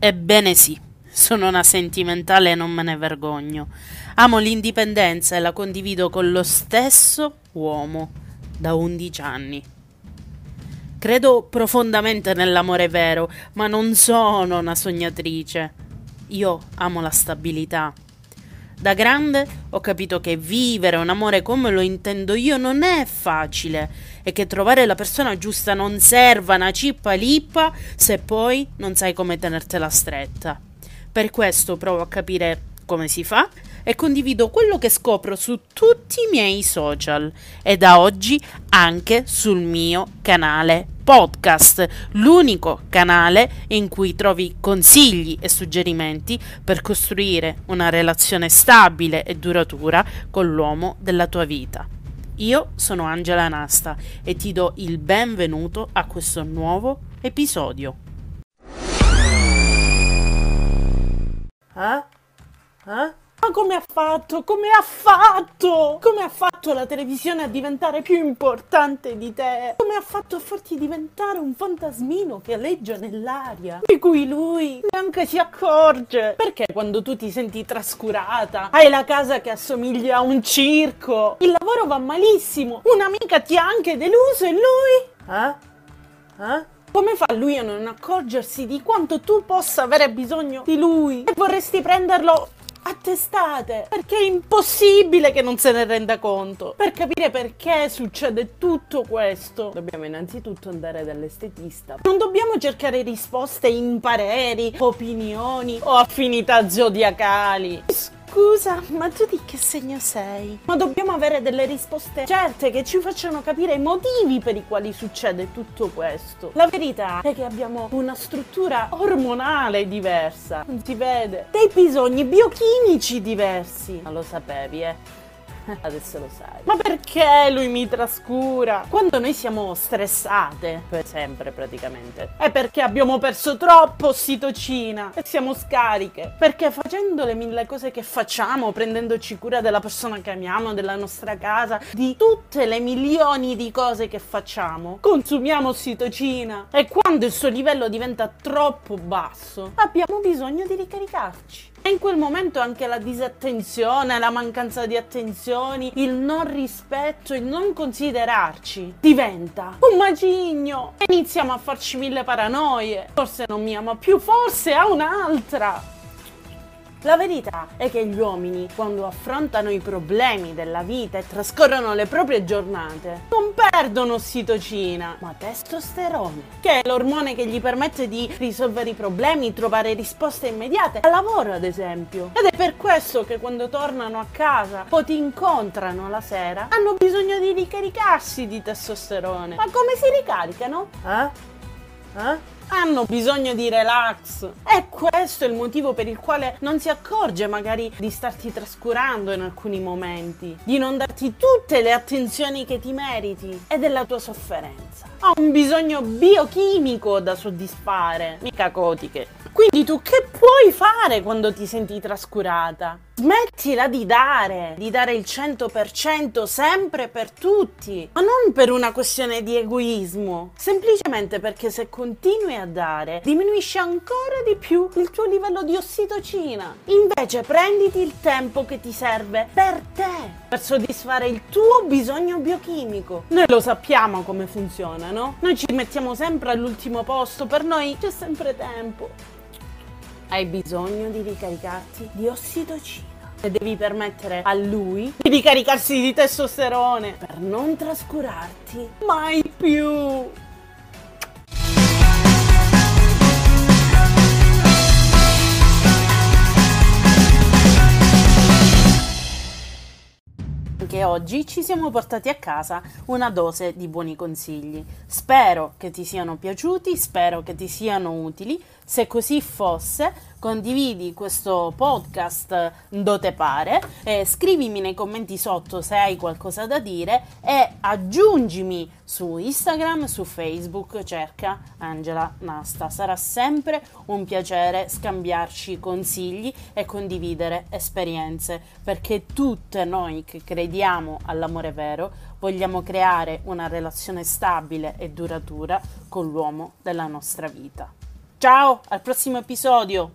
Ebbene sì, sono una sentimentale e non me ne vergogno. Amo l'indipendenza e la condivido con lo stesso uomo da 11 anni. Credo profondamente nell'amore vero, ma non sono una sognatrice. Io amo la stabilità. Da grande ho capito che vivere un amore come lo intendo io non è facile e che trovare la persona giusta non serva una cippa lippa se poi non sai come tenertela stretta. Per questo provo a capire come si fa e condivido quello che scopro su tutti i miei social e da oggi anche sul mio canale podcast, l'unico canale in cui trovi consigli e suggerimenti per costruire una relazione stabile e duratura con l'uomo della tua vita. Io sono Angela Nasta e ti do il benvenuto a questo nuovo episodio. Eh? Eh? Ma come ha fatto? Come ha fatto? Come ha fatto la televisione a diventare più importante di te? Come ha fatto a farti diventare un fantasmino che aleggia nell'aria? Di cui lui neanche si accorge. Perché quando tu ti senti trascurata, hai la casa che assomiglia a un circo, il lavoro va malissimo, un'amica ti ha anche deluso e lui? Eh? Eh? Come fa lui a non accorgersi di quanto tu possa avere bisogno di lui e vorresti prenderlo a testate perché è impossibile che non se ne renda conto per capire perché succede tutto questo. Dobbiamo innanzitutto andare dall'estetista. Non dobbiamo cercare risposte in pareri opinioni o affinità zodiacali Scusa, ma tu di che segno sei? Ma dobbiamo avere delle risposte certe che ci facciano capire i motivi per i quali succede tutto questo. La verità è che abbiamo una struttura ormonale diversa, non si vede, dei bisogni biochimici diversi. Ma lo sapevi, eh? Adesso lo sai. Ma perché lui mi trascura? Quando noi siamo stressate, per sempre praticamente, è perché abbiamo perso troppo ossitocina e siamo scariche. Perché facendo le mille cose che facciamo, prendendoci cura della persona che amiamo, della nostra casa, di tutte le milioni di cose che facciamo, consumiamo ossitocina. E quando il suo livello diventa troppo basso, abbiamo bisogno di ricaricarci. E in quel momento anche la disattenzione, la mancanza di attenzioni, il non rispetto, il non considerarci diventa un macigno. Iniziamo a farci mille paranoie. Forse non mi ama più, forse ha un'altra. La verità è che gli uomini, quando affrontano i problemi della vita e trascorrono le proprie giornate, non perdono ossitocina, ma testosterone, che è l'ormone che gli permette di risolvere i problemi, trovare risposte immediate, al lavoro ad esempio. Ed è per questo che quando tornano a casa o ti incontrano la sera, hanno bisogno di ricaricarsi di testosterone. Ma come si ricaricano? Eh? Eh? Hanno bisogno di relax. E questo è il motivo per il quale non si accorge magari di starti trascurando in alcuni momenti, di non darti tutte le attenzioni che ti meriti e della tua sofferenza. Ha un bisogno biochimico da soddisfare, mica cotiche. Quindi tu che puoi fare quando ti senti trascurata? Smettila di dare, di dare il 100% sempre per tutti, ma non per una questione di egoismo, semplicemente perché se continui a dare diminuisce ancora di più il tuo livello di ossitocina. Invece prenditi il tempo che ti serve per te, per soddisfare il tuo bisogno biochimico. Noi lo sappiamo come funziona, no? Noi ci mettiamo sempre all'ultimo posto, per noi c'è sempre tempo. Hai bisogno di ricaricarti di ossitocina e devi permettere a lui di ricaricarsi di testosterone per non trascurarti mai più. Anche oggi ci siamo portati a casa una dose di buoni consigli. Spero che ti siano piaciuti, spero che ti siano utili. Se così fosse, condividi questo podcast dove te pare, e scrivimi nei commenti sotto se hai qualcosa da dire e aggiungimi su Instagram, su Facebook, cerca Angela Nasta. Sarà sempre un piacere scambiarci consigli e condividere esperienze, perché tutte noi che crediamo all'amore vero vogliamo creare una relazione stabile e duratura con l'uomo della nostra vita. Ciao, al prossimo episodio.